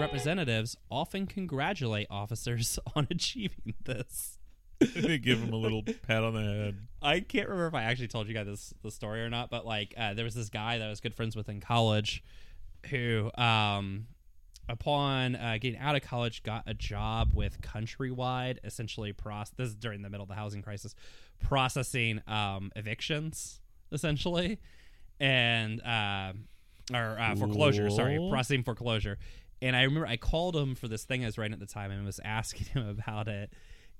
representatives often congratulate officers on achieving this. they give him a little pat on the head. I can't remember if I actually told you guys this the story or not, but like uh, there was this guy that I was good friends with in college who um upon uh, getting out of college got a job with countrywide essentially process this is during the middle of the housing crisis processing um evictions essentially and uh, or uh, foreclosure sorry processing foreclosure and i remember i called him for this thing i was writing at the time and was asking him about it.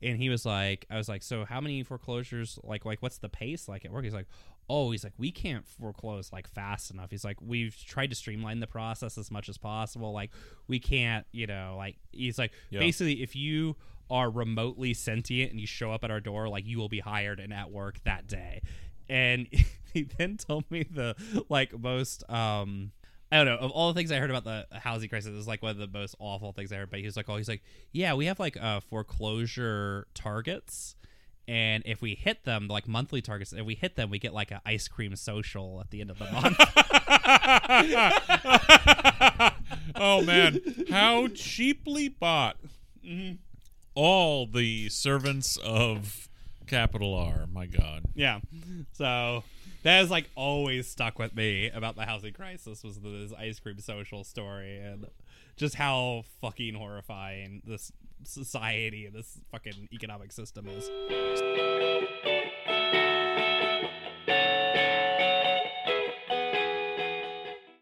And he was like i was like so how many foreclosures like like what's the pace like at work? He's like oh he's like we can't foreclose like fast enough. He's like we've tried to streamline the process as much as possible like we can't you know like he's like Yeah. basically if you are remotely sentient and you show up at our door like you will be hired and at work that day. And he then told me the like most um I don't know. Of all the things I heard about the housing crisis, it was like one of the most awful things I heard. But he was like, "Oh, he's like, yeah, we have like uh, foreclosure targets, and if we hit them, like monthly targets, if we hit them, we get like an ice cream social at the end of the month." oh man, how cheaply bought! All the servants of capital R. My God. yeah. So that has like always stuck with me about the housing crisis was this ice cream social story and just how fucking horrifying this society and this fucking economic system is.